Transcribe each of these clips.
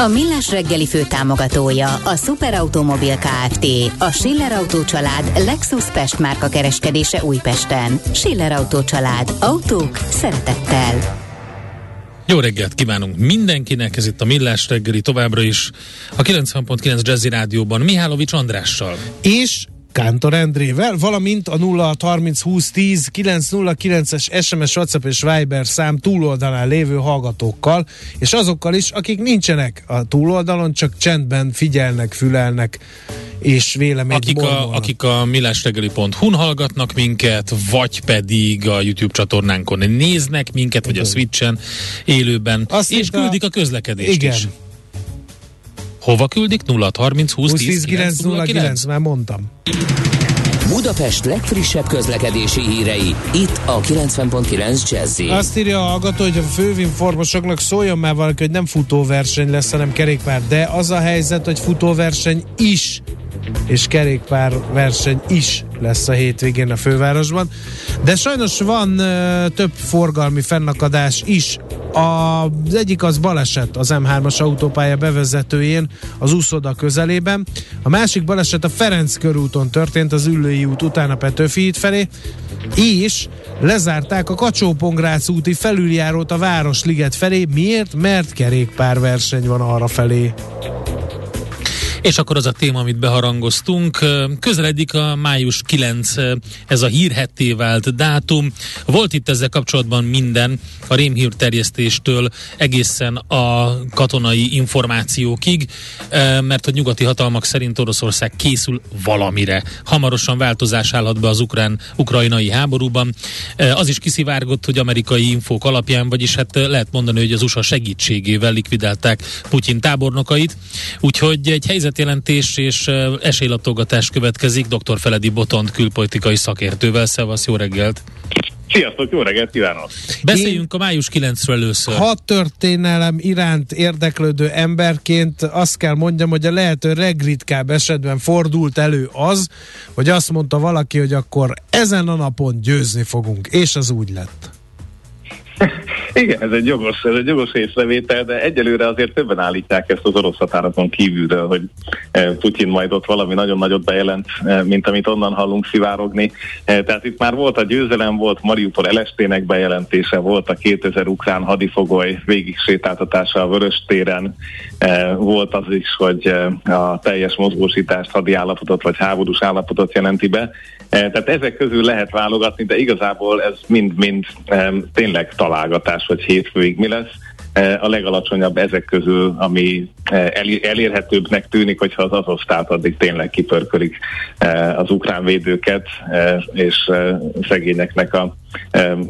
A Millás reggeli fő támogatója a Superautomobil KFT, a Schiller Auto család Lexus Pest márka kereskedése Újpesten. Schiller Auto család. Autók szeretettel. Jó reggelt kívánunk mindenkinek, ez itt a Millás reggeli továbbra is a 90.9 Jazzy Rádióban Mihálovics Andrással. És Kántor Endrével, valamint a 0 30 20 10 909-es SMS, WhatsApp és Viber szám túloldalán lévő hallgatókkal, és azokkal is, akik nincsenek a túloldalon, csak csendben figyelnek, fülelnek, és véleményt akik a, akik a millásregeli.hu-n hallgatnak minket, vagy pedig a YouTube csatornánkon néznek minket, vagy a Switchen élőben, Azt és küldik a, a közlekedést igen. is. Hova küldik? 0 30 20 10 9 0 9, már mondtam. Budapest legfrissebb közlekedési hírei, itt a 90.9 jazz Azt írja a hallgató, hogy a fővinformosoknak szóljon már valaki, hogy nem futóverseny lesz, hanem kerékpár. De az a helyzet, hogy futóverseny is és kerékpár verseny is lesz a hétvégén a fővárosban. De sajnos van uh, több forgalmi fennakadás is. A, az egyik az baleset az M3-as autópálya bevezetőjén az úszoda közelében. A másik baleset a Ferenc körúton történt az Üllői út után a Petőfi híd felé, és lezárták a kacsó úti felüljárót a Városliget felé. Miért? Mert kerékpárverseny van arra felé. És akkor az a téma, amit beharangoztunk, közeledik a május 9, ez a hírhetté vált dátum. Volt itt ezzel kapcsolatban minden, a rémhír terjesztéstől egészen a katonai információkig, mert a nyugati hatalmak szerint Oroszország készül valamire. Hamarosan változás állhat be az ukrán, ukrajnai háborúban. Az is kiszivárgott, hogy amerikai infók alapján, vagyis hát lehet mondani, hogy az USA segítségével likvidálták Putyin tábornokait. Úgyhogy egy helyzet helyzetjelentés és esélylatolgatás következik dr. Feledi Botond külpolitikai szakértővel. Szevasz, jó reggelt! Sziasztok, jó reggelt kívánok! Beszéljünk a május 9-ről először. Hat történelem iránt érdeklődő emberként azt kell mondjam, hogy a lehető legritkább esetben fordult elő az, hogy azt mondta valaki, hogy akkor ezen a napon győzni fogunk, és az úgy lett. Igen, ez egy jogos, ez egy jogos észrevétel, de egyelőre azért többen állítják ezt az orosz határokon kívülről, hogy eh, Putyin majd ott valami nagyon nagyot bejelent, eh, mint amit onnan hallunk szivárogni. Eh, tehát itt már volt a győzelem, volt Mariupol elestének bejelentése, volt a 2000 ukrán hadifogoly végig sétáltatása a Vörös téren, volt az is, hogy a teljes mozgósítást, hadi állapotot vagy háborús állapotot jelenti be. Tehát ezek közül lehet válogatni, de igazából ez mind-mind tényleg találgatás, hogy hétfőig mi lesz. E, a legalacsonyabb ezek közül, ami e, elérhetőbbnek tűnik, hogyha az Azosztát addig tényleg kipörkölik e, az ukrán védőket, és szegényeknek a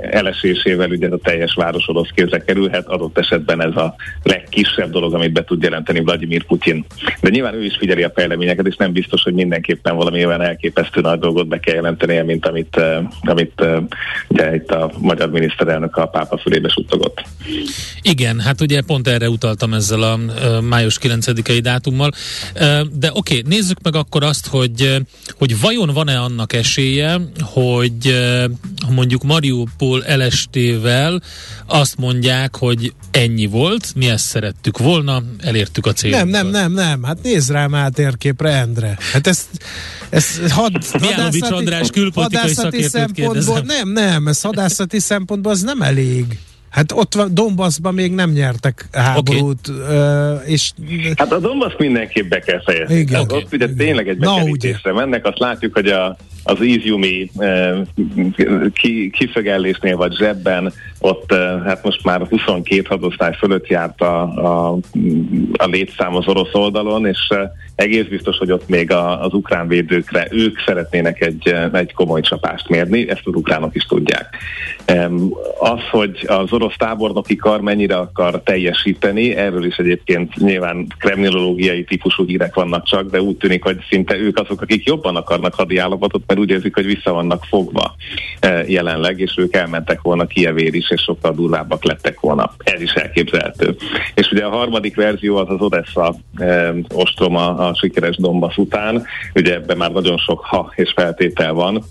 elesésével ugye a teljes város orosz kézre kerülhet, adott esetben ez a legkisebb dolog, amit be tud jelenteni Vladimir Putyin. De nyilván ő is figyeli a fejleményeket, és nem biztos, hogy mindenképpen valami olyan elképesztő nagy dolgot be kell jelentenie, mint amit, amit ugye itt a magyar miniszterelnök a pápa fülébe suttogott. Igen, hát ugye pont erre utaltam ezzel a május 9-i dátummal. De oké, okay, nézzük meg akkor azt, hogy, hogy vajon van-e annak esélye, hogy mondjuk Mariupol elestével azt mondják, hogy ennyi volt, mi ezt szerettük volna, elértük a célt. Nem, nem, nem, nem, hát nézd rám át térképre, Endre. Hát ezt, ezt had, hadászati, András külpolitikai szakértőt kérdezem. Nem, nem, ez hadászati szempontból az nem elég. Hát ott van, Donbassban még nem nyertek háborút. Okay. és... Hát a Donbass mindenképp be kell fejezni. Igen, okay. Ott ugye igen. tényleg egy bekerítésre mennek, azt látjuk, hogy a, az ízjumi ki, kifögellésnél vagy zsebben, ott hát most már 22 hadosztály fölött járt a, a, a létszám az orosz oldalon, és egész biztos, hogy ott még a, az ukrán védőkre ők szeretnének egy, egy komoly csapást mérni, ezt az ukránok is tudják. Az, hogy az orosz tábornoki kar mennyire akar teljesíteni, erről is egyébként nyilván kremlinológiai típusú hírek vannak csak, de úgy tűnik, hogy szinte ők azok, akik jobban akarnak hadi állapotot, mert úgy érzik, hogy vissza vannak fogva jelenleg, és ők elmentek volna Kievér is, és sokkal durvábbak lettek volna. Ez is elképzelhető. És ugye a harmadik verzió az az Odessa ostroma a sikeres Donbass után, ugye ebben már nagyon sok ha és feltétel van,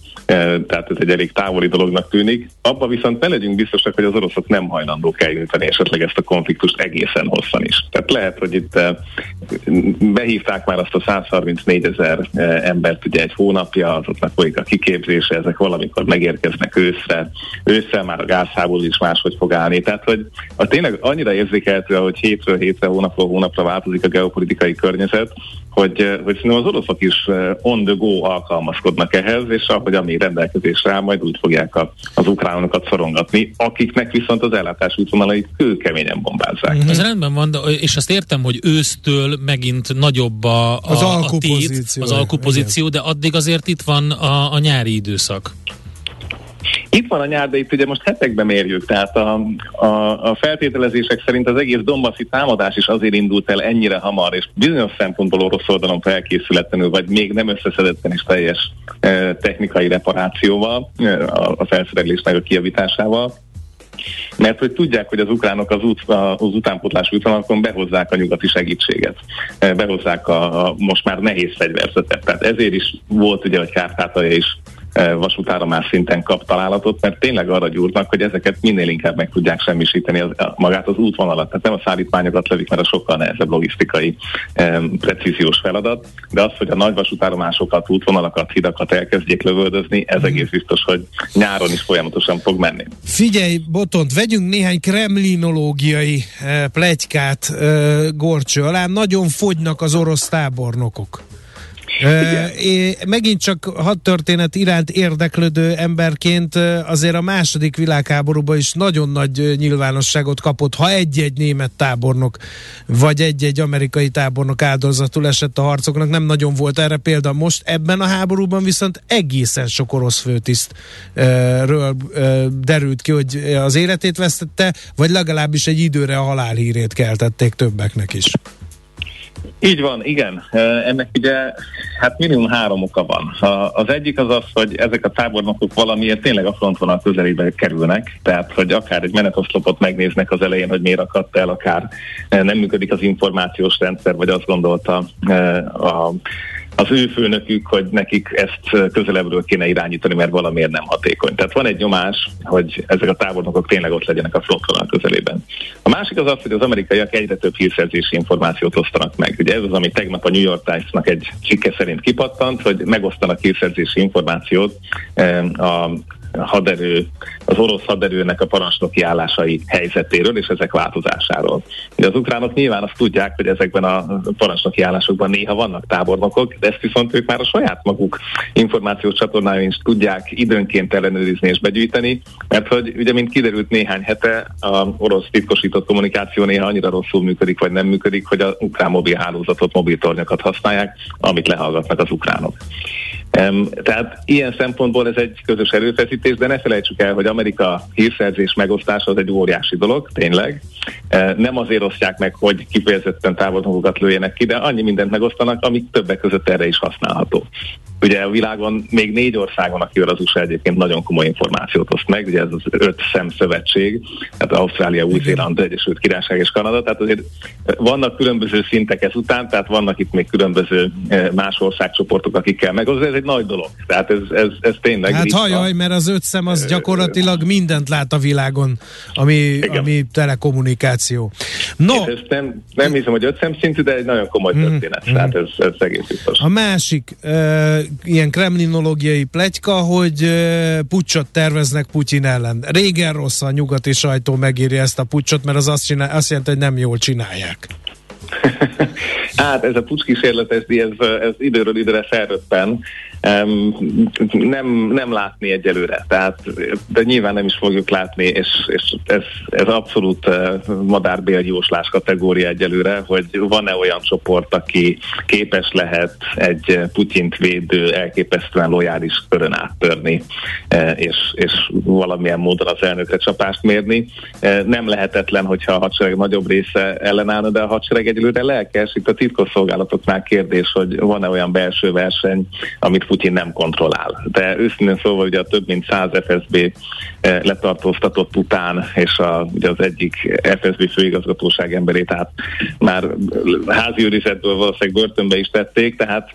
tehát ez egy elég távoli dolognak tűnik. Abba viszont ne legyünk biztosak, hogy az oroszok nem hajlandók eljönteni esetleg ezt a konfliktust egészen hosszan is. Tehát lehet, hogy itt behívták már azt a 134 ezer embert ugye egy hónapja, azoknak folyik a kiképzése, ezek valamikor megérkeznek őszre, ősszel már a gázháború is máshogy fog állni. Tehát, hogy a tényleg annyira érzékelhető, hogy hétről hétre, hónapról hónapra változik a geopolitikai környezet, hogy, hogy szerintem az oroszok is on the go alkalmazkodnak ehhez, és ahogy ami rendelkezésre áll, majd úgy fogják a, az ukránokat szorongatni, akiknek viszont az ellátás útvonalait kőkeményen bombázzák. Mm-hmm. Ez rendben van, de, és azt értem, hogy ősztől megint nagyobb a, a, az alkupozíció, a tét, az alkupozíció de addig azért itt van a, a nyári időszak. Itt van a nyár, de itt ugye most hetekben mérjük, tehát a, a, a feltételezések szerint az egész Dombaszi támadás is azért indult el ennyire hamar, és bizonyos szempontból orosz oldalon felkészületlenül, vagy még nem összeszedetten is teljes e, technikai reparációval, e, a, a felszerelésnek a kiavításával, mert hogy tudják, hogy az ukránok az, út, az utánpotlás útvonalakon behozzák a nyugati segítséget, e, behozzák a, a most már nehéz fegyverzetet. Tehát ezért is volt ugye, hogy Kárpátalja is vasútállomás szinten kap találatot, mert tényleg arra gyúrnak, hogy ezeket minél inkább meg tudják semmisíteni az, magát az útvonalat. Tehát nem a szállítmányokat lövik, mert a sokkal nehezebb logisztikai precíziós feladat, de az, hogy a nagy vasútállomásokat, útvonalakat, hidakat elkezdjék lövöldözni, ez mhm. egész biztos, hogy nyáron is folyamatosan fog menni. Figyelj, Botont, vegyünk néhány kremlinológiai plegykát e, gorcső alá. Nagyon fogynak az orosz tábornokok. É, megint csak hat történet iránt érdeklődő emberként azért a második világháborúban is nagyon nagy nyilvánosságot kapott, ha egy-egy német tábornok vagy egy-egy amerikai tábornok áldozatul esett a harcoknak, nem nagyon volt erre példa. Most ebben a háborúban viszont egészen sok orosz főtisztről derült ki, hogy az életét vesztette, vagy legalábbis egy időre a halálhírét keltették többeknek is. Így van, igen. Ennek ugye hát minimum három oka van. Az egyik az az, hogy ezek a tábornokok valamiért tényleg a frontvonal közelébe kerülnek, tehát hogy akár egy menetoszlopot megnéznek az elején, hogy miért akadt el, akár nem működik az információs rendszer, vagy azt gondolta a az ő főnökük, hogy nekik ezt közelebbről kéne irányítani, mert valamiért nem hatékony. Tehát van egy nyomás, hogy ezek a tábornokok tényleg ott legyenek a frontvonal közelében. A másik az az, hogy az amerikaiak egyre több hírszerzési információt osztanak meg. Ugye ez az, ami tegnap a New York Times-nak egy cikke szerint kipattant, hogy megosztanak hírszerzési információt a haderő, az orosz haderőnek a parancsnoki állásai helyzetéről és ezek változásáról. De az ukránok nyilván azt tudják, hogy ezekben a parancsnoki állásokban néha vannak tábornokok, de ezt viszont ők már a saját maguk információs csatornáin is tudják időnként ellenőrizni és begyűjteni, mert hogy ugye, mint kiderült néhány hete, a orosz titkosított kommunikáció néha annyira rosszul működik, vagy nem működik, hogy az ukrán mobil hálózatot, mobiltornyokat használják, amit lehallgatnak az ukránok. Tehát ilyen szempontból ez egy közös erőfeszítés, de ne felejtsük el, hogy Amerika hírszerzés megosztása az egy óriási dolog, tényleg. Nem azért osztják meg, hogy kifejezetten távolnokokat lőjenek ki, de annyi mindent megosztanak, amik többek között erre is használható. Ugye a világon még négy országon, akivel az USA egyébként nagyon komoly információt oszt meg, ugye ez az öt szem szövetség, tehát Ausztrália, Új-Zéland, Egyesült Királyság és Kanada, tehát azért vannak különböző szintek ezután, tehát vannak itt még különböző más országcsoportok, akikkel megosztani, ez egy nagy dolog. Tehát ez, ez, ez tényleg... Hát hajaj, mert az öt szem az gyakorlatilag mindent lát a világon, ami, ami telekommunikáció. No. Ez nem, nem hiszem, hogy öt szem szintű, de egy nagyon komoly mhm. történet. Mm. Tehát ez, ez egész biztos. A másik uh, ilyen kremlinológiai pletyka, hogy uh, pucsot terveznek Putyin ellen. Régen rossz a nyugati sajtó megírja ezt a pucsot, mert az azt, csinál, azt jelenti, hogy nem jól csinálják. Hát ez a pucskísérletes ez, ez időről időre felröppen, nem, nem látni egyelőre, tehát, de nyilván nem is fogjuk látni, és, és ez, ez abszolút madárbéljóslás kategória egyelőre, hogy van-e olyan csoport, aki képes lehet egy Putyint védő, elképesztően lojális körön áttörni, és, és valamilyen módon az elnökre csapást mérni. Nem lehetetlen, hogyha a hadsereg nagyobb része ellenállna, de a hadsereg egyelőre lelkes. Itt a titkosszolgálatoknál kérdés, hogy van-e olyan belső verseny, amit Putyin nem kontrollál. De őszintén szóval ugye a több mint 100 FSB eh, letartóztatott után, és a, ugye az egyik FSB főigazgatóság emberét hát már házi őrizetből valószínűleg börtönbe is tették, tehát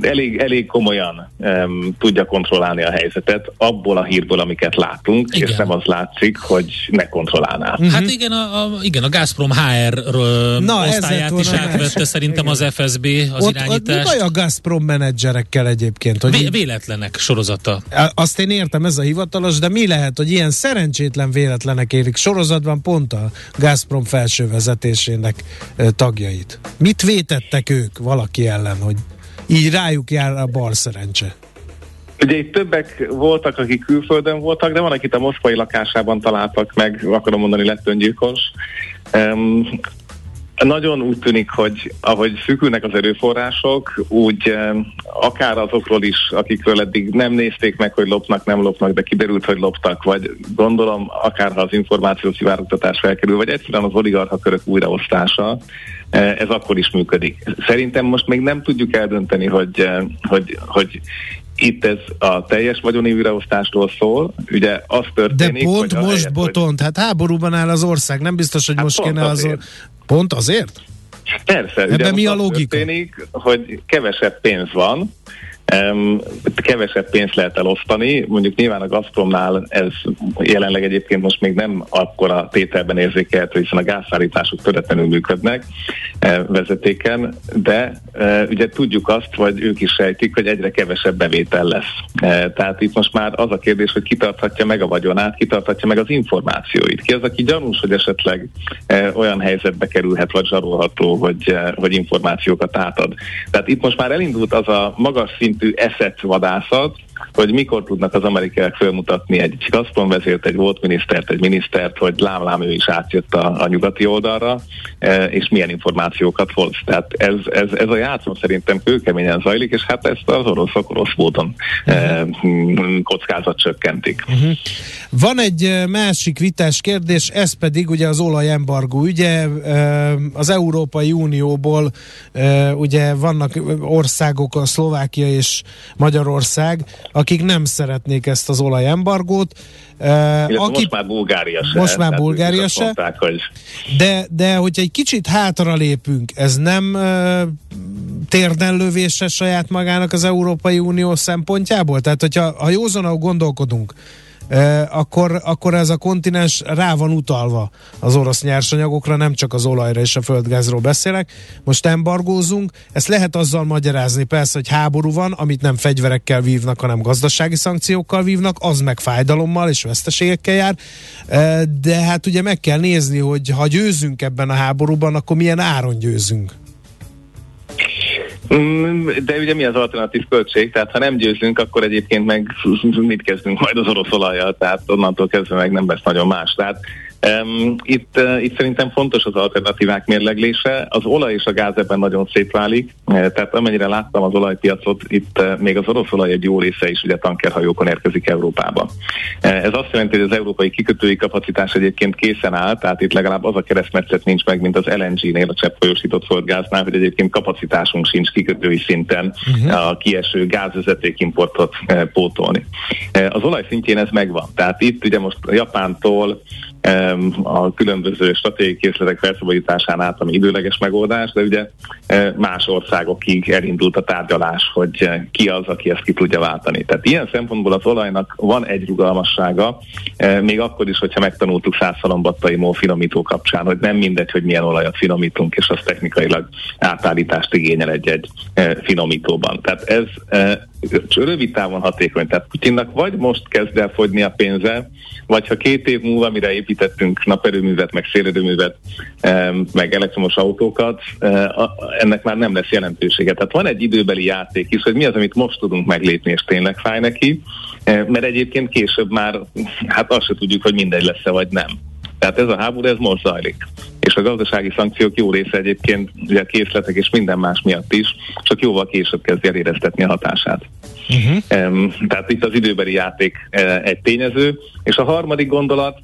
elég, elég komolyan um, tudja kontrollálni a helyzetet abból a hírből, amiket látunk, igen. és nem az látszik, hogy ne kontrollálná. Hát igen, a, a, igen, a Gazprom HR Na, osztályát is átvette szerintem igen. az FSB az ott, irányítást. Ott mi baj a Gazprom menedzserekkel egyébként? Hogy Vé- véletlenek sorozata. Azt én értem, ez a hivatalos, de mi lehet, hogy ilyen szerencsétlen véletlenek érik sorozatban pont a Gazprom felső vezetésének tagjait? Mit vétettek ők valaki ellen, hogy így rájuk jár a bal szerencse? Ugye itt többek voltak, akik külföldön voltak, de van, akit a moszkvai lakásában találtak meg, akarom mondani, lett öngyilkos. Um, nagyon úgy tűnik, hogy ahogy szűkülnek az erőforrások, úgy eh, akár azokról is, akikről eddig nem nézték meg, hogy lopnak, nem lopnak, de kiderült, hogy loptak, vagy gondolom, akár ha az információ szivárogtatás felkerül, vagy egyszerűen az oligarcha körök újraosztása, eh, ez akkor is működik. Szerintem most még nem tudjuk eldönteni, hogy, eh, hogy, hogy itt ez a teljes vagyoni újraosztásról szól, ugye az történik, De pont hogy most botont, hogy... hát háborúban áll az ország, nem biztos, hogy hát most kéne az... Pont azért? Persze, Ebben mi a logika? Történik, hogy kevesebb pénz van, kevesebb pénzt lehet elosztani, mondjuk nyilván a Gazpromnál ez jelenleg egyébként most még nem akkora tételben érzékelhető, hiszen a gázszállítások töretlenül működnek uh, vezetéken, de uh, ugye tudjuk azt, vagy ők is sejtik, hogy egyre kevesebb bevétel lesz. Uh, tehát itt most már az a kérdés, hogy kitarthatja meg a vagyonát, kitarthatja meg az információit. Ki az, aki gyanús, hogy esetleg olyan helyzetbe kerülhet, vagy zsarolható, hogy, hogy információkat átad. Tehát itt most már elindult az a magas szintű szintű eszet vadászat, hogy mikor tudnak az amerikaiak felmutatni egy vezért, egy volt minisztert, egy minisztert, hogy lám-lám ő is átjött a, a nyugati oldalra, e, és milyen információkat hoz. Tehát ez, ez, ez a játszom szerintem kőkeményen zajlik, és hát ezt az oroszok orosz módon e, kockázat csökkentik. Uh-huh. Van egy e, másik vitás kérdés, ez pedig ugye az olajembargó ügye. E, az Európai Unióból ugye vannak országok, a Szlovákia és Magyarország, akik nem szeretnék ezt az olajembargót. Uh, aki, most már Bulgária se. Most már Bulgária se. Mondták, hogy... De, de hogyha egy kicsit hátra lépünk, ez nem uh, térdenlövése saját magának az Európai Unió szempontjából? Tehát, hogyha ha józanabb gondolkodunk, akkor, akkor ez a kontinens rá van utalva az orosz nyersanyagokra, nem csak az olajra és a földgázról beszélek. Most embargózunk, ezt lehet azzal magyarázni persze, hogy háború van, amit nem fegyverekkel vívnak, hanem gazdasági szankciókkal vívnak, az meg fájdalommal és veszteségekkel jár, de hát ugye meg kell nézni, hogy ha győzünk ebben a háborúban, akkor milyen áron győzünk. Mm, de ugye mi az alternatív költség? Tehát ha nem győzünk, akkor egyébként meg mit kezdünk majd az orosz olajjal, tehát onnantól kezdve meg nem lesz nagyon más. Tehát itt, uh, itt szerintem fontos az alternatívák mérleglése. Az olaj és a gáz ebben nagyon szétválik, uh, tehát amennyire láttam az olajpiacot, itt uh, még az orosz olaj egy jó része is ugye tankerhajókon érkezik Európába. Ez azt jelenti, hogy az európai kikötői kapacitás egyébként készen áll, tehát itt legalább az a keresztmetszet nincs meg, mint az LNG-nél, a cseppfolyósított földgáznál, hogy egyébként kapacitásunk sincs kikötői szinten uh-huh. a kieső gázvezetékimportot uh, pótolni. Az olaj szintjén ez megvan. Tehát itt ugye most Japántól a különböző stratégiai készletek felszabadításán át, ami időleges megoldás, de ugye e, más országokig elindult a tárgyalás, hogy ki az, aki ezt ki tudja váltani. Tehát ilyen szempontból az olajnak van egy rugalmassága, e, még akkor is, hogyha megtanultuk százszalombattai mó finomító kapcsán, hogy nem mindegy, hogy milyen olajat finomítunk, és az technikailag átállítást igényel egy-egy e, finomítóban. Tehát ez rövid távon hatékony. Tehát Putyinnak vagy most kezd el fogyni a pénze, vagy ha két év múlva, mire építettünk naperőművet, meg szélerőművet, meg elektromos autókat, ennek már nem lesz jelentősége. Tehát van egy időbeli játék is, hogy mi az, amit most tudunk meglépni, és tényleg fáj neki, mert egyébként később már, hát azt se tudjuk, hogy mindegy lesz-e, vagy nem. Tehát ez a háború, ez most zajlik. És a gazdasági szankciók jó része egyébként, ugye a készletek és minden más miatt is, csak jóval később kezdi el éreztetni a hatását. Uh-huh. Um, tehát itt az időbeli játék uh, egy tényező. És a harmadik gondolat,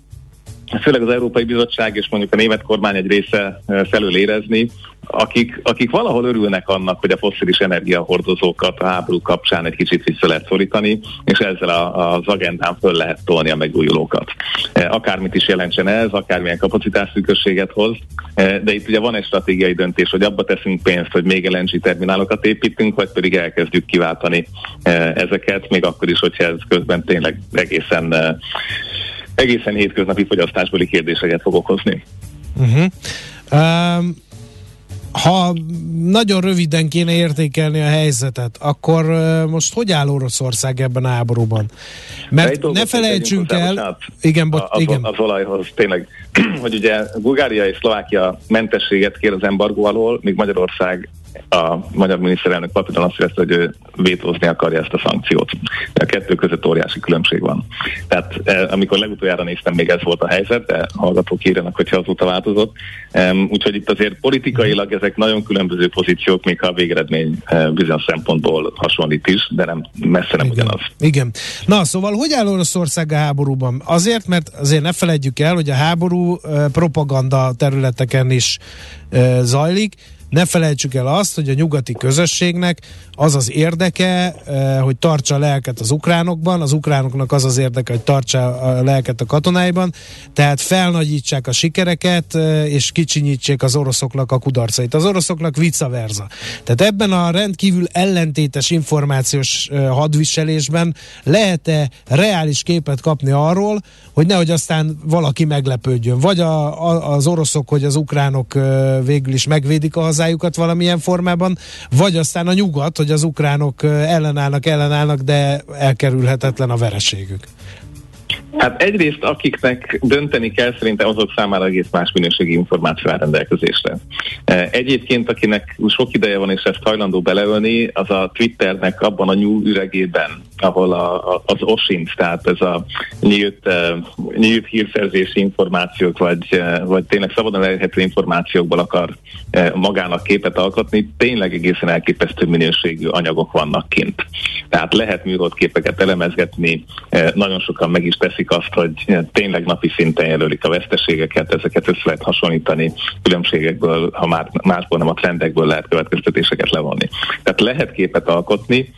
főleg az Európai Bizottság és mondjuk a német kormány egy része felül érezni, akik, akik valahol örülnek annak, hogy a foszilis energiahordozókat a háború kapcsán egy kicsit vissza lehet szorítani, és ezzel a, az agendán föl lehet tolni a megújulókat. Akármit is jelentsen ez, akármilyen kapacitásszűkösséget hoz, de itt ugye van egy stratégiai döntés, hogy abba teszünk pénzt, hogy még LNG terminálokat építünk, vagy pedig elkezdjük kiváltani ezeket, még akkor is, hogyha ez közben tényleg egészen egészen hétköznapi fogyasztásbeli kérdéseket fog okozni. Uh-huh. Um, ha nagyon röviden kéne értékelni a helyzetet, akkor most hogy áll Oroszország ebben a háborúban? Mert ne felejtsünk el... Igen, bo- az, igen. Az olajhoz tényleg, hogy ugye Bulgária és Szlovákia mentességet kér az embargó alól, míg Magyarország a magyar miniszterelnök papíron azt jelenti, hogy ő vétózni akarja ezt a szankciót. De a kettő között óriási különbség van. Tehát e, amikor legutoljára néztem, még ez volt a helyzet, de hallgatók írjanak, hogyha azóta változott. Úgyhogy itt azért politikailag ezek nagyon különböző pozíciók, még ha a végeredmény e, bizonyos szempontból hasonlít is, de nem messze nem Igen. ugyanaz. Igen. Na, szóval hogy áll Oroszország a háborúban? Azért, mert azért ne felejtjük el, hogy a háború e, propaganda területeken is zajlik, ne felejtsük el azt, hogy a nyugati közösségnek az az érdeke, eh, hogy tartsa a lelket az ukránokban, az ukránoknak az az érdeke, hogy tartsa a lelket a katonáiban, tehát felnagyítsák a sikereket, eh, és kicsinyítsék az oroszoknak a kudarcait. Az oroszoknak vice versa. Tehát ebben a rendkívül ellentétes információs eh, hadviselésben lehet-e reális képet kapni arról, hogy nehogy aztán valaki meglepődjön. Vagy a, a, az oroszok, hogy az ukránok végül is megvédik a hazájukat valamilyen formában, vagy aztán a nyugat, hogy az ukránok ellenállnak, ellenállnak, de elkerülhetetlen a vereségük. Hát egyrészt akiknek dönteni kell, szerintem azok számára egész más minőségi információ áll rendelkezésre. Egyébként, akinek sok ideje van és ezt hajlandó beleölni, az a Twitternek abban a nyúl üregében, ahol a, a, az OSINT, tehát ez a nyílt, nyílt hírszerzési információk, vagy, vagy tényleg szabadon elérhető információkból akar magának képet alkotni, tényleg egészen elképesztő minőségű anyagok vannak kint. Tehát lehet műholdképeket elemezgetni, nagyon sokan meg is teszik azt, hogy tényleg napi szinten jelölik a veszteségeket, ezeket össze lehet hasonlítani, különbségekből, ha már másból nem a trendekből lehet következtetéseket levonni. Tehát lehet képet alkotni.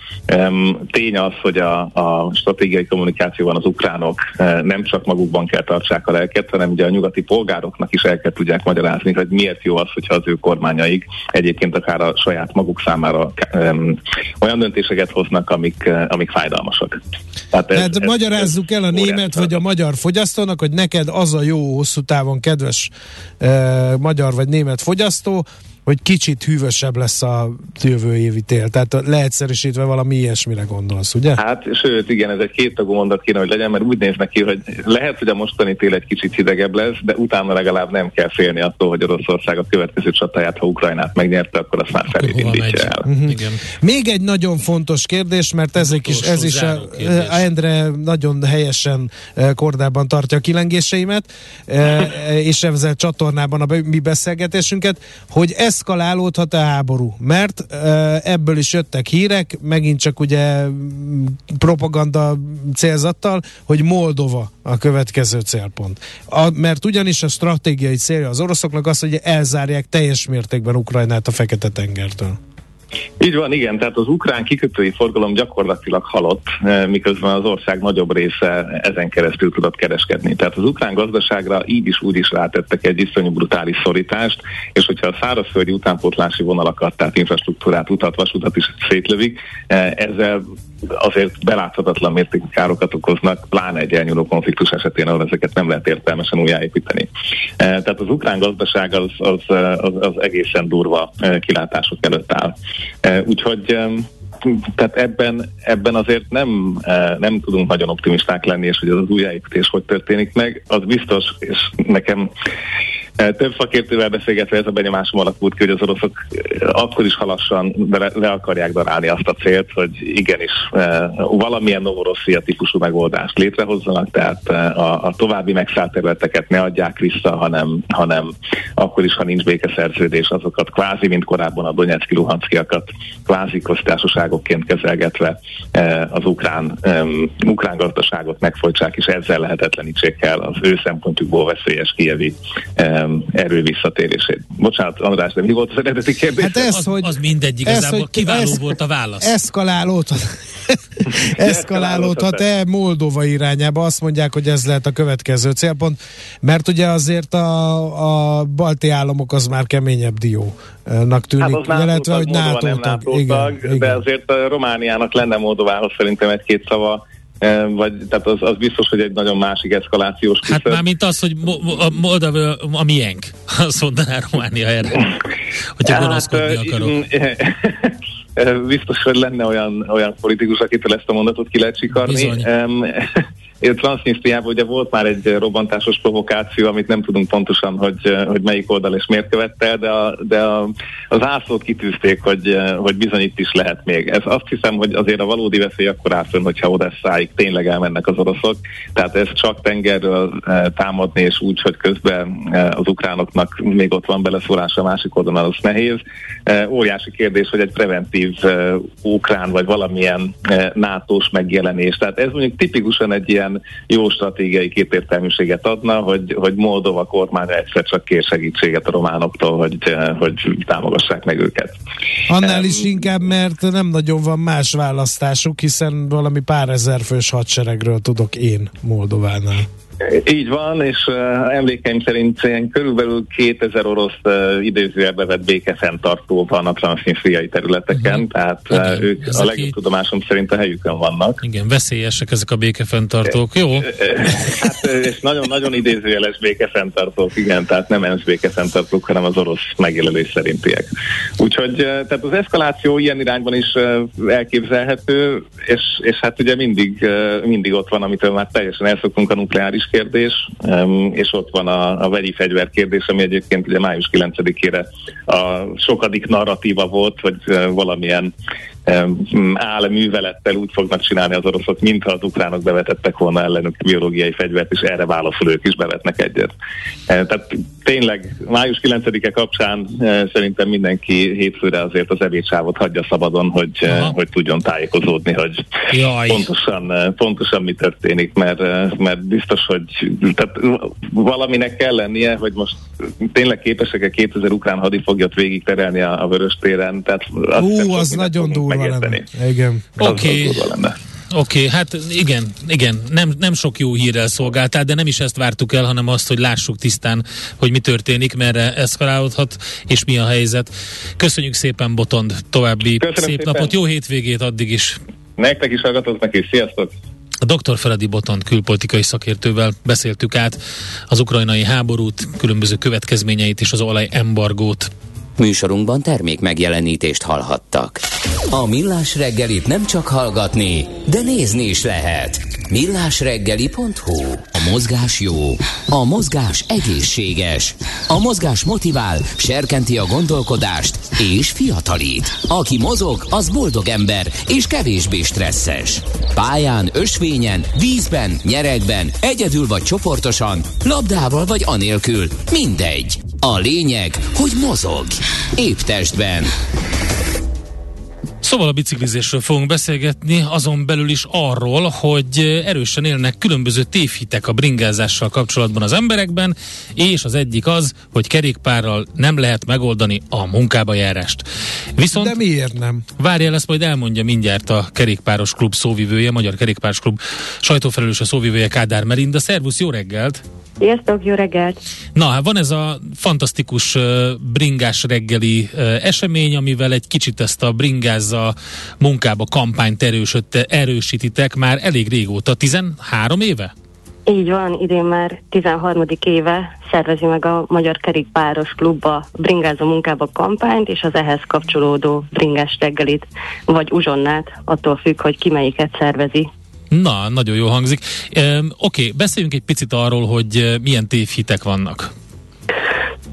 Tény az, hogy a, a stratégiai kommunikációban az ukránok e, nem csak magukban kell tartsák a lelket, hanem ugye a nyugati polgároknak is el kell tudják magyarázni, hogy miért jó az, hogyha az ő kormányaik egyébként akár a saját maguk számára um, olyan döntéseket hoznak, amik, e, amik fájdalmasak. Tehát, ez, Tehát ez, magyarázzuk ez el a német vagy a magyar fogyasztónak, hogy neked az a jó hosszú távon kedves uh, magyar vagy német fogyasztó, hogy kicsit hűvösebb lesz a jövő évi tél. Tehát leegyszerűsítve valami ilyesmire gondolsz, ugye? Hát, sőt, igen, ez egy két tagú mondat kéne, hogy legyen, mert úgy néz neki, hogy lehet, hogy a mostani tél egy kicsit hidegebb lesz, de utána legalább nem kell félni attól, hogy Oroszország a következő csatáját, ha Ukrajnát megnyerte, akkor azt már felé indítja el. Uh-huh. Igen. Még egy nagyon fontos kérdés, mert ez, is, ez is a, a Endre nagyon helyesen e, kordában tartja a kilengéseimet, e, és ezzel csatornában a mi beszélgetésünket, hogy ez eszkalálódhat a háború, mert ebből is jöttek hírek, megint csak ugye propaganda célzattal, hogy Moldova a következő célpont. A, mert ugyanis a stratégiai célja az oroszoknak az, hogy elzárják teljes mértékben Ukrajnát a Fekete-tengertől. Így van, igen, tehát az ukrán kikötői forgalom gyakorlatilag halott, eh, miközben az ország nagyobb része ezen keresztül tudott kereskedni. Tehát az ukrán gazdaságra így is úgy is rátettek egy iszonyú brutális szorítást, és hogyha a szárazföldi utánpótlási vonalakat, tehát infrastruktúrát, utat, vasutat is szétlövik, eh, ezzel azért beláthatatlan mértékű károkat okoznak, pláne egy elnyúló konfliktus esetén, ahol ezeket nem lehet értelmesen újjáépíteni. E, tehát az ukrán gazdaság az, az, az, az egészen durva e, kilátások előtt áll. Úgyhogy tehát ebben, ebben azért nem, nem tudunk nagyon optimisták lenni, és hogy az, az újjáépítés hogy történik meg, az biztos, és nekem több szakértővel beszélgetve ez a benyomásom alakult ki, hogy az oroszok akkor is halassan le, le akarják darálni azt a célt, hogy igenis valamilyen novorosszia típusú megoldást létrehozzanak, tehát a, a további megszállt területeket ne adják vissza, hanem, hanem akkor is, ha nincs békeszerződés, azokat kvázi, mint korábban a Donetszki Luhanszkiakat, kvázi köztársaságokként kezelgetve az ukrán, um, ukrán gazdaságot megfojtsák, és ezzel lehetetlenítsék el az ő szempontjukból veszélyes kievi um, erő visszatérését. Bocsánat, András, de mi volt az eredeti kérdés? Hát ez, az, hogy, az mindegy, igazából ez, hogy kiváló ez, volt a válasz. Eszkalálódhat, eszkalálódhat-e Moldova irányába? Azt mondják, hogy ez lehet a következő célpont, mert ugye azért a, a balti államok az már keményebb diónak tűnik, hát illetve, hogy NATO tag, NATO igen, igen. de azért a Romániának lenne Moldovához szerintem egy-két szava vagy tehát az, az biztos, hogy egy nagyon másik eszkalációs küszöb. Hát már mint az, hogy Mo- a Moldova a miénk, azt mondaná Románia erre, hogyha hát, gonoszkodni akarok. biztos, hogy lenne olyan, olyan politikus, akitől ezt a mondatot ki lehet csikarni. Transnistriában ugye volt már egy robbantásos provokáció, amit nem tudunk pontosan, hogy, hogy melyik oldal és miért követte, de, a, de a, az ászlót kitűzték, hogy, hogy bizony itt is lehet még. Ez azt hiszem, hogy azért a valódi veszély akkor áll fönn, hogyha Odesszáig tényleg elmennek az oroszok. Tehát ez csak tengerről e, támadni, és úgy, hogy közben e, az ukránoknak még ott van beleszólás a másik oldalon, az nehéz. E, óriási kérdés, hogy egy preventív ukrán vagy valamilyen NATO-s megjelenés. Tehát ez mondjuk tipikusan egy ilyen ilyen jó stratégiai képértelműséget adna, hogy, hogy Moldova kormánya egyszer csak kér segítséget a románoktól, hogy, hogy támogassák meg őket. Annál is inkább, mert nem nagyon van más választásuk, hiszen valami pár ezer fős hadseregről tudok én Moldovánál. Így van, és uh, emlékeim szerint körülbelül 2000 orosz uh, idézőjelbe vett békefenntartó van a transznistriai területeken, uh-huh. tehát uh, Igen, ők a legjobb egy... tudomásom szerint a helyükön vannak. Igen, veszélyesek ezek a békefenntartók, jó? hát, és nagyon-nagyon idézőjeles békefenntartók, igen, tehát nem ENSZ békefenntartók, hanem az orosz megjelölés szerintiek. Úgyhogy tehát az eszkaláció ilyen irányban is elképzelhető, és, és hát ugye mindig, mindig ott van, amitől már teljesen elszoktunk a nukleáris kérdés, és ott van a, a vegyi fegyver kérdés, ami egyébként ugye május 9-ére a sokadik narratíva volt, hogy valamilyen művelettel úgy fognak csinálni az oroszok, mintha az ukránok bevetettek volna ellenük biológiai fegyvert, és erre válaszul ők is bevetnek egyet. Tehát tényleg május 9-e kapcsán szerintem mindenki hétfőre azért az evécsávot hagyja szabadon, hogy, hogy tudjon tájékozódni, hogy pontosan, pontosan mi történik, mert, mert biztos, hogy tehát valaminek kell lennie, hogy most tényleg képesek-e 2000 ukrán hadifoglyot végig terelni a, a vörös téren. Tehát Ú, az nagyon durva lenne. Igen. Oké. Okay. Oké, okay, hát igen, igen, nem, nem sok jó hírrel szolgáltál, de nem is ezt vártuk el, hanem azt, hogy lássuk tisztán, hogy mi történik, merre eszkalálódhat, és mi a helyzet. Köszönjük szépen, Botond, további Köszönöm szép szépen. napot, jó hétvégét addig is. Nektek is hallgatóknak is, sziasztok! A dr. Feledi Botond külpolitikai szakértővel beszéltük át az ukrajnai háborút, különböző következményeit és az olajembargót. Műsorunkban termék megjelenítést hallhattak. A Millás reggelit nem csak hallgatni, de nézni is lehet. Millásreggeli.hu A mozgás jó, a mozgás egészséges, a mozgás motivál, serkenti a gondolkodást és fiatalít. Aki mozog, az boldog ember és kevésbé stresszes. Pályán, ösvényen, vízben, nyeregben, egyedül vagy csoportosan, labdával vagy anélkül, mindegy. A lényeg, hogy mozog. Épp testben. Szóval a biciklizésről fogunk beszélgetni, azon belül is arról, hogy erősen élnek különböző tévhitek a bringázással kapcsolatban az emberekben, és az egyik az, hogy kerékpárral nem lehet megoldani a munkába járást. Viszont De miért nem? Várjál, ezt majd elmondja mindjárt a kerékpáros klub szóvivője, Magyar Kerékpáros Klub sajtófelelőse szóvivője Kádár Merinda. Szervusz, jó reggelt! Sziasztok, jó reggelt! Na, hát van ez a fantasztikus uh, bringás reggeli uh, esemény, amivel egy kicsit ezt a bringázza munkába kampányt erősötte, erősítitek már elég régóta, 13 éve? Így van, idén már 13. éve szervezi meg a Magyar Kerékpáros Klubba Bringázó munkába kampányt, és az ehhez kapcsolódó bringás reggelit, vagy uzsonnát, attól függ, hogy ki melyiket szervezi. Na, nagyon jó hangzik. Oké, okay, beszéljünk egy picit arról, hogy milyen tévhitek vannak.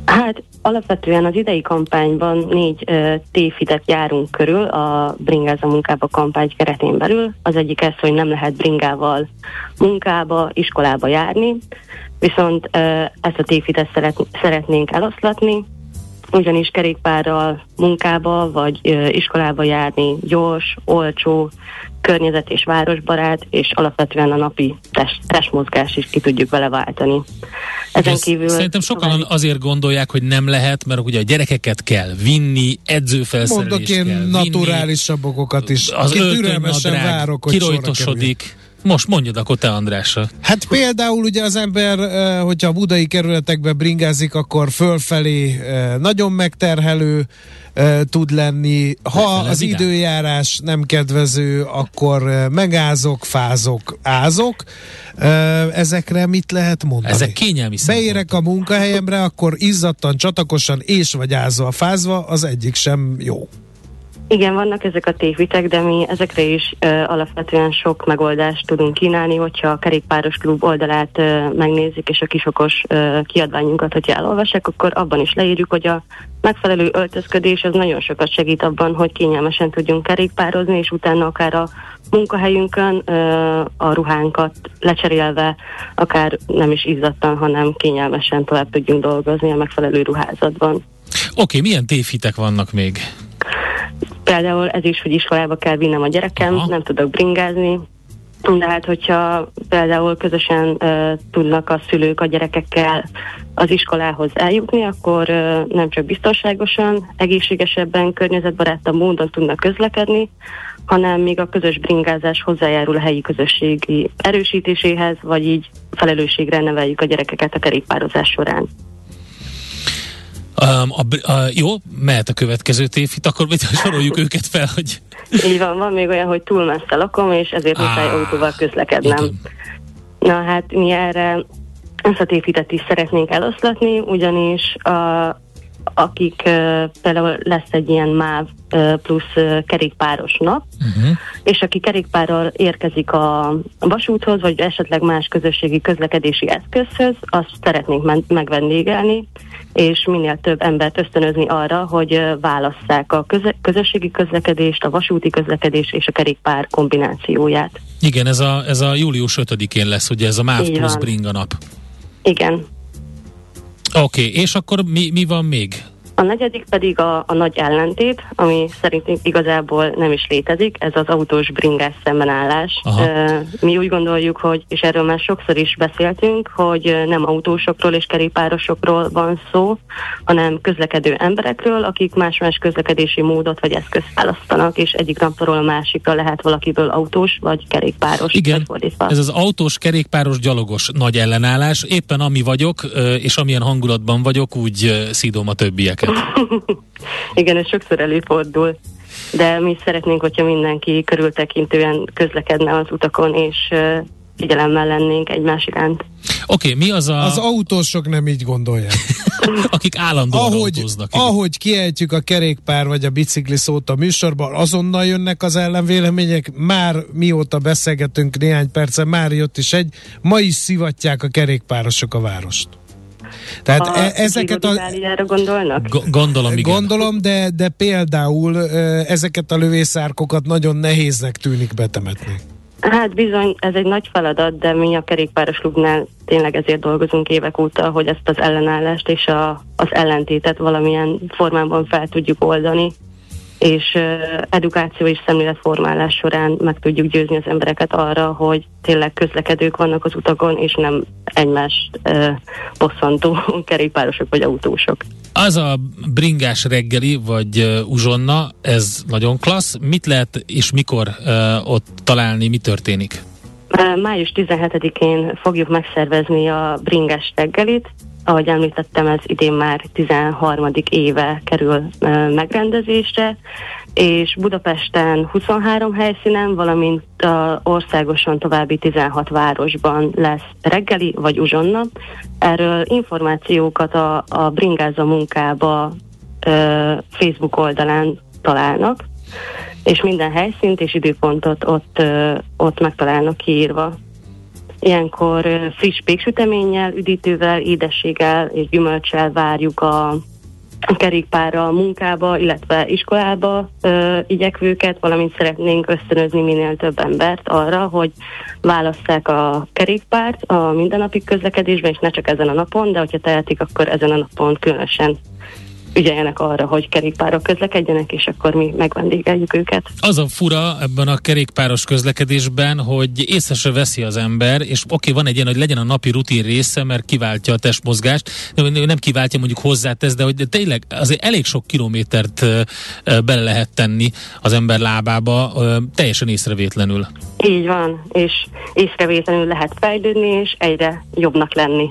Hát alapvetően az idei kampányban négy uh, tévhitet járunk körül a Bringáza munkába kampány keretén belül. Az egyik ez, hogy nem lehet bringával munkába, iskolába járni, viszont uh, ezt a tévhitet szeret, szeretnénk eloszlatni, ugyanis kerékpárral munkába vagy ö, iskolába járni gyors, olcsó, környezet és városbarát, és alapvetően a napi test, testmozgás is ki tudjuk vele váltani. Ezen Ezt kívül... Szerintem sokan azért gondolják, hogy nem lehet, mert ugye a gyerekeket kell vinni, edzőfelszerelést Mondok én kell naturálisabb okokat is. Az türelmesen várok, hogy kirojtosodik. Most mondjad akkor te, Andrásra. Hát például ugye az ember, hogyha a budai kerületekbe bringázik, akkor fölfelé nagyon megterhelő tud lenni. Ha az időjárás nem kedvező, akkor megázok, fázok, ázok. Ezekre mit lehet mondani? Ezek kényelmi Beérek a munkahelyemre, akkor izzadtan, csatakosan és vagy ázva, fázva, az egyik sem jó. Igen, vannak ezek a tévhitek, de mi ezekre is ö, alapvetően sok megoldást tudunk kínálni, hogyha a kerékpáros klub oldalát ö, megnézik, és a kisokos ö, kiadványunkat, hogyha elolvassák, akkor abban is leírjuk, hogy a megfelelő öltözködés az nagyon sokat segít abban, hogy kényelmesen tudjunk kerékpározni, és utána akár a munkahelyünkön ö, a ruhánkat lecserélve, akár nem is izzadtan, hanem kényelmesen tovább tudjunk dolgozni a megfelelő ruházatban. Oké, okay, milyen tévhitek vannak még? Például ez is, hogy iskolába kell vinnem a gyerekem, Aha. nem tudok bringázni, de hát, hogyha például közösen uh, tudnak a szülők a gyerekekkel az iskolához eljutni, akkor uh, nem csak biztonságosan, egészségesebben, környezetbarátabb módon tudnak közlekedni, hanem még a közös bringázás hozzájárul a helyi közösségi erősítéséhez, vagy így felelősségre neveljük a gyerekeket a kerékpározás során. Um, a, a, jó, mehet a következő tévhit, akkor mit soroljuk őket fel, hogy... Így van, van még olyan, hogy túl messze lakom, és ezért muszáj autóval közlekednem. Igen. Na hát mi erre ezt a tévhitet is szeretnénk eloszlatni, ugyanis a, akik például lesz egy ilyen MÁV plusz kerékpáros nap, uh-huh. és aki kerékpárral érkezik a vasúthoz, vagy esetleg más közösségi közlekedési eszközhöz, azt szeretnénk megvendégelni, és minél több embert ösztönözni arra, hogy válasszák a közösségi közlekedést, a vasúti közlekedést és a kerékpár kombinációját. Igen, ez a, ez a július 5-én lesz, ugye ez a MÁV plusz Bringa nap. Igen. Oké, okay, és akkor mi, mi van még? A negyedik pedig a, a nagy ellentét, ami szerintünk igazából nem is létezik, ez az autós bringás szembenállás. Aha. Mi úgy gondoljuk, hogy, és erről már sokszor is beszéltünk, hogy nem autósokról és kerékpárosokról van szó, hanem közlekedő emberekről, akik más-más közlekedési módot vagy eszközt választanak, és egyik napról a másikra lehet valakiből autós vagy kerékpáros. Igen, ez az autós, kerékpáros, gyalogos nagy ellenállás. Éppen ami vagyok, és amilyen hangulatban vagyok, úgy szídom a többieket. Igen, ez sokszor előfordul. De mi szeretnénk, hogyha mindenki körültekintően közlekedne az utakon, és figyelemmel lennénk egymás iránt. Oké, okay, mi az a... Az autósok nem így gondolják. Akik állandóan ahogy, autóznak. Ahogy kiejtjük a kerékpár vagy a bicikli szót a műsorban, azonnal jönnek az ellenvélemények. Már mióta beszélgetünk néhány perce, már jött is egy. Ma is szivatják a kerékpárosok a várost. Tehát a e- ezeket a... gondolnak? G- gondolom, igen. Gondolom, de, de például ezeket a lövészárkokat nagyon nehéznek tűnik betemetni. Hát bizony, ez egy nagy feladat, de mi a kerékpáros klubnál tényleg ezért dolgozunk évek óta, hogy ezt az ellenállást és a, az ellentétet valamilyen formában fel tudjuk oldani és edukáció és szemléletformálás során meg tudjuk győzni az embereket arra, hogy tényleg közlekedők vannak az utakon, és nem egymást bosszantó kerékpárosok vagy autósok. Az a bringás reggeli, vagy uzsonna, ez nagyon klassz. Mit lehet és mikor uh, ott találni, mi történik? Május 17-én fogjuk megszervezni a bringás reggelit, ahogy említettem, ez idén már 13. éve kerül megrendezésre, és Budapesten 23 helyszínen, valamint a országosan további 16 városban lesz reggeli vagy uzsonna. Erről információkat a, a Bringáza munkába ö, Facebook oldalán találnak, és minden helyszínt és időpontot ott, ö, ott megtalálnak kiírva. Ilyenkor friss péksüteménnyel, üdítővel, édességgel és gyümölcsel várjuk a, a kerékpárra, a munkába, illetve iskolába ö, igyekvőket, valamint szeretnénk ösztönözni minél több embert arra, hogy válasszák a kerékpárt a mindennapi közlekedésben, és ne csak ezen a napon, de hogyha tehetik, akkor ezen a napon különösen ügyeljenek arra, hogy kerékpárok közlekedjenek, és akkor mi megvendégeljük őket. Az a fura ebben a kerékpáros közlekedésben, hogy észre se veszi az ember, és oké, okay, van egy ilyen, hogy legyen a napi rutin része, mert kiváltja a testmozgást, nem kiváltja, mondjuk hozzátesz, de hogy tényleg azért elég sok kilométert bele lehet tenni az ember lábába, teljesen észrevétlenül. Így van, és észrevétlenül lehet fejlődni, és egyre jobbnak lenni.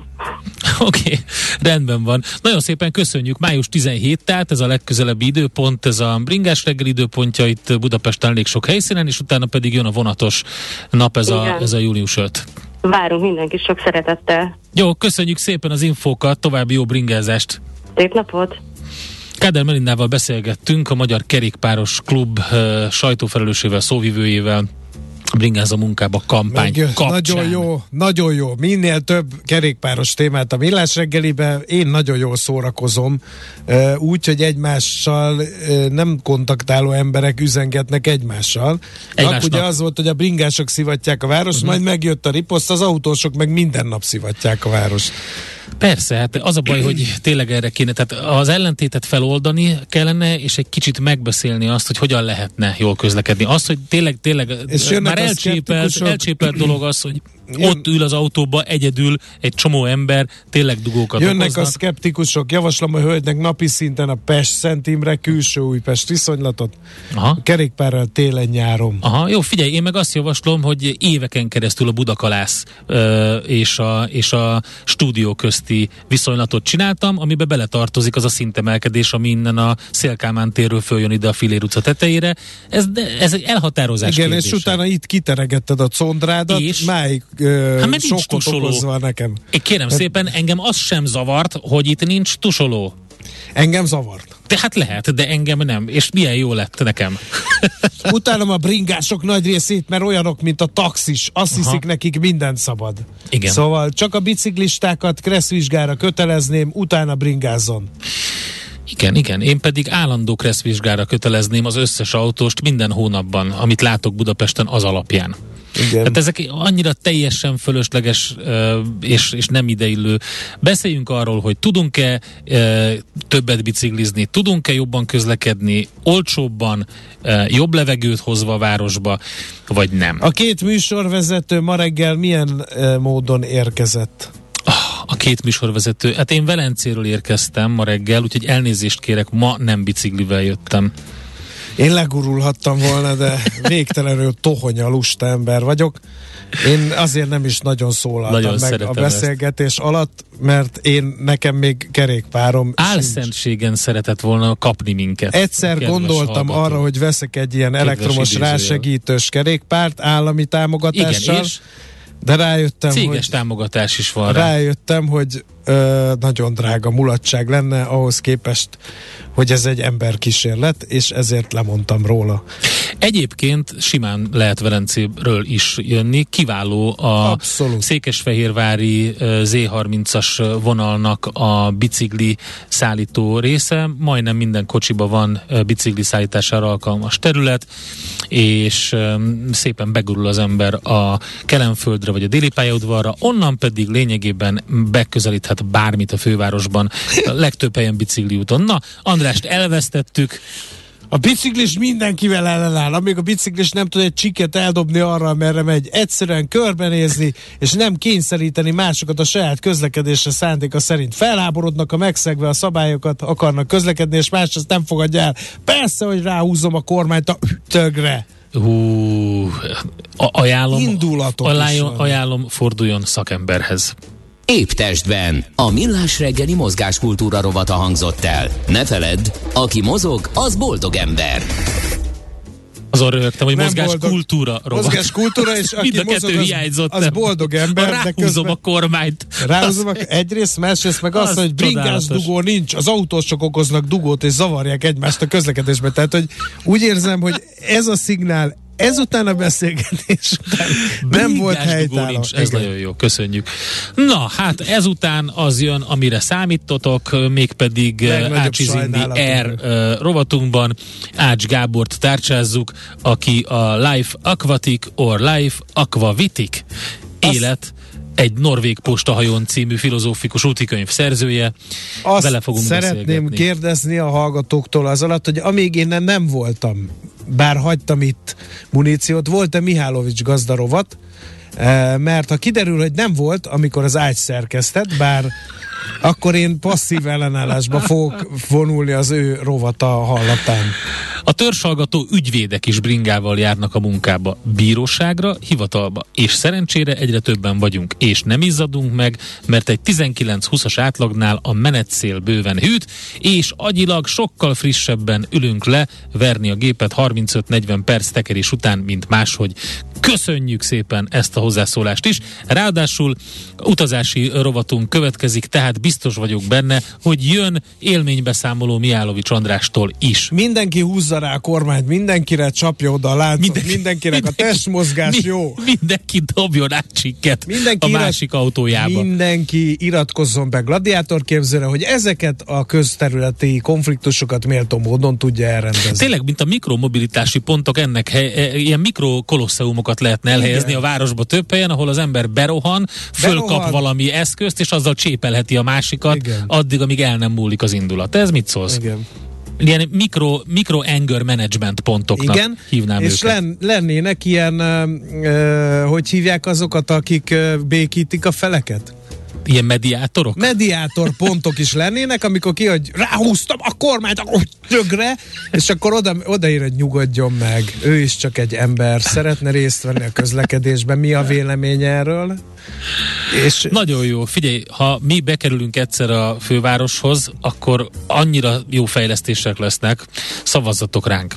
Oké, okay, rendben van. Nagyon szépen köszönjük. Május 17, tehát ez a legközelebbi időpont, ez a bringás reggel időpontja itt Budapesten elég sok helyszínen, és utána pedig jön a vonatos nap, ez, a, ez a július 5. Várunk mindenki sok szeretettel. Jó, köszönjük szépen az infókat, további jó bringázást. Szép napot! Káder Melindával beszélgettünk, a Magyar Kerékpáros Klub uh, sajtófelelősével, szóvivőjével bringáz munkába kampány Meg, kapcsán. Nagyon jó, nagyon jó. Minél több kerékpáros témát a millás reggelibe, én nagyon jól szórakozom, úgy, hogy egymással nem kontaktáló emberek üzengetnek egymással. Egymásnak. ugye az volt, hogy a bringások szivatják a város, uh-huh. majd megjött a riposzt, az autósok meg minden nap szivatják a város. Persze, hát az a baj, hogy tényleg erre kéne, tehát az ellentétet feloldani kellene, és egy kicsit megbeszélni azt, hogy hogyan lehetne jól közlekedni. Az, hogy tényleg, tényleg és már elcsépelt, elcsépelt dolog az, hogy Jön... ott ül az autóba egyedül egy csomó ember, tényleg dugókat Jönnek okoznak. a szkeptikusok, javaslom a hölgynek napi szinten a Pest Szent Imre külső Újpest viszonylatot, Aha. kerékpárral télen-nyáron. Aha, jó, figyelj, én meg azt javaslom, hogy éveken keresztül a Budakalász ö, és, a, és a stúdió közti viszonylatot csináltam, amibe beletartozik az a szintemelkedés, ami innen a Szélkámán térről följön ide a Filér utca tetejére. Ez, ez egy elhatározás Igen, kérdése. és utána itt kiteregetted a condrádat, és máig uh, hát nincs tusoló. nekem. Én kérem hát, szépen, engem az sem zavart, hogy itt nincs tusoló. Engem zavart. De hát lehet, de engem nem. És milyen jó lett nekem. Utálom a bringások nagy részét, mert olyanok, mint a taxis. Azt Aha. hiszik nekik mindent szabad. Igen. Szóval csak a biciklistákat kresszvizsgára kötelezném, utána bringázon. Igen, igen. Én pedig állandó kresszvizsgára kötelezném az összes autóst minden hónapban, amit látok Budapesten az alapján. Igen. Tehát ezek annyira teljesen fölösleges és, és nem ideillő. Beszéljünk arról, hogy tudunk-e többet biciklizni, tudunk-e jobban közlekedni, olcsóbban, jobb levegőt hozva a városba, vagy nem. A két műsorvezető ma reggel milyen módon érkezett? A két műsorvezető. Hát én Velencéről érkeztem ma reggel, úgyhogy elnézést kérek, ma nem biciklivel jöttem. Én legurulhattam volna, de végtelenül tohonya lusta ember vagyok. Én azért nem is nagyon szólaltam nagyon meg a beszélgetés ezt. alatt, mert én nekem még kerékpárom Álszentségen sincs. szeretett volna kapni minket. Egyszer gondoltam hallgató. arra, hogy veszek egy ilyen Kedves elektromos idézőjel. rásegítős kerékpárt állami támogatással. Igen, és de rájöttem, Céges hogy, támogatás is van Rájöttem, hogy ö, nagyon drága mulatság lenne ahhoz képest, hogy ez egy emberkísérlet, és ezért lemondtam róla. Egyébként simán lehet Velencéről is jönni, kiváló a Abszolút. Székesfehérvári Z30-as vonalnak a bicikli szállító része, majdnem minden kocsiba van bicikli szállítására alkalmas terület, és szépen begurul az ember a Kelenföldre vagy a déli pályaudvarra, onnan pedig lényegében beközelíthet bármit a fővárosban, a legtöbb helyen bicikli úton. Na, Andrást elvesztettük, a biciklis mindenkivel ellenáll, amíg a biciklis nem tud egy csiket eldobni arra, merre megy, egyszerűen körbenézni, és nem kényszeríteni másokat a saját közlekedésre szándéka szerint. Felháborodnak a megszegve a szabályokat, akarnak közlekedni, és más azt nem fogadja el. Persze, hogy ráhúzom a kormányt a tögre. Hú, ajánlom, ajánlom, ajánlom, forduljon szakemberhez. Épp testben. A millás reggeli mozgáskultúra rovata hangzott el. Ne feledd, aki mozog, az boldog ember. Azon röhögtem, hogy mozgás boldog, kultúra rovat. Mozgás kultúra, és aki Mind a kettő mozog, hiányzott. Az, az boldog ember. Ráhúzom közben, a kormányt. Ráhúzom az, egyrészt, másrészt meg azt, hogy bringás dugó nincs. Az autósok okoznak dugót, és zavarják egymást a közlekedésbe. Tehát, hogy úgy érzem, hogy ez a szignál ezután a beszélgetés után nem volt helytálló. Nincs, ez Igen. nagyon jó, köszönjük. Na, hát ezután az jön, amire számítotok, mégpedig Ácsi Zindi R rovatunkban Ács Gábort tárcsázzuk, aki a Life Aquatic or Life Aquavitic élet egy Norvég postahajón című filozófikus útikönyv szerzője. Azt Vele fogunk szeretném kérdezni a hallgatóktól az alatt, hogy amíg én nem voltam bár hagytam itt muníciót, volt-e Mihálovics gazdarovat, eh, mert ha kiderül, hogy nem volt, amikor az ágy szerkesztett, bár akkor én passzív ellenállásba fogok vonulni az ő rovata hallatán. A törzsalgató ügyvédek is bringával járnak a munkába, bíróságra, hivatalba, és szerencsére egyre többen vagyunk, és nem izzadunk meg, mert egy 19-20-as átlagnál a menetszél bőven hűt, és agyilag sokkal frissebben ülünk le, verni a gépet 35-40 perc tekerés után, mint máshogy. Köszönjük szépen ezt a hozzászólást is. Ráadásul utazási rovatunk következik, tehát biztos vagyok benne, hogy jön élménybeszámoló Miálovics Andrástól is. Mindenki húzza rá a kormányt, mindenkire csapja oda a láncot, mindenki, mindenkinek mindenki, a testmozgás mi, jó. Mindenki dobjon át csikket mindenki a irat, másik autójába. Mindenki iratkozzon be gladiátorképzőre, hogy ezeket a közterületi konfliktusokat méltó módon tudja elrendezni. Tényleg, mint a mikromobilitási pontok ennek, he, e, ilyen mikrokolosszeumokat lehetne elhelyezni Igen. a városba több helyen, ahol az ember berohan, fölkap berohan. valami eszközt, és azzal csépelheti a másikat, Igen. addig, amíg el nem múlik az indulat. Ez mit szólsz? Igen ilyen mikro, mikro anger management pontoknak Igen, hívnám és őket. Len, lennének ilyen, ö, hogy hívják azokat, akik ö, békítik a feleket? Ilyen mediátorok? Mediátor pontok is lennének, amikor ki, hogy ráhúztam a kormányt, akkor tögre, és akkor oda, odaír, hogy nyugodjon meg. Ő is csak egy ember, szeretne részt venni a közlekedésben. Mi a vélemény erről? És... Nagyon jó. Figyelj, ha mi bekerülünk egyszer a fővároshoz, akkor annyira jó fejlesztések lesznek, szavazzatok ránk.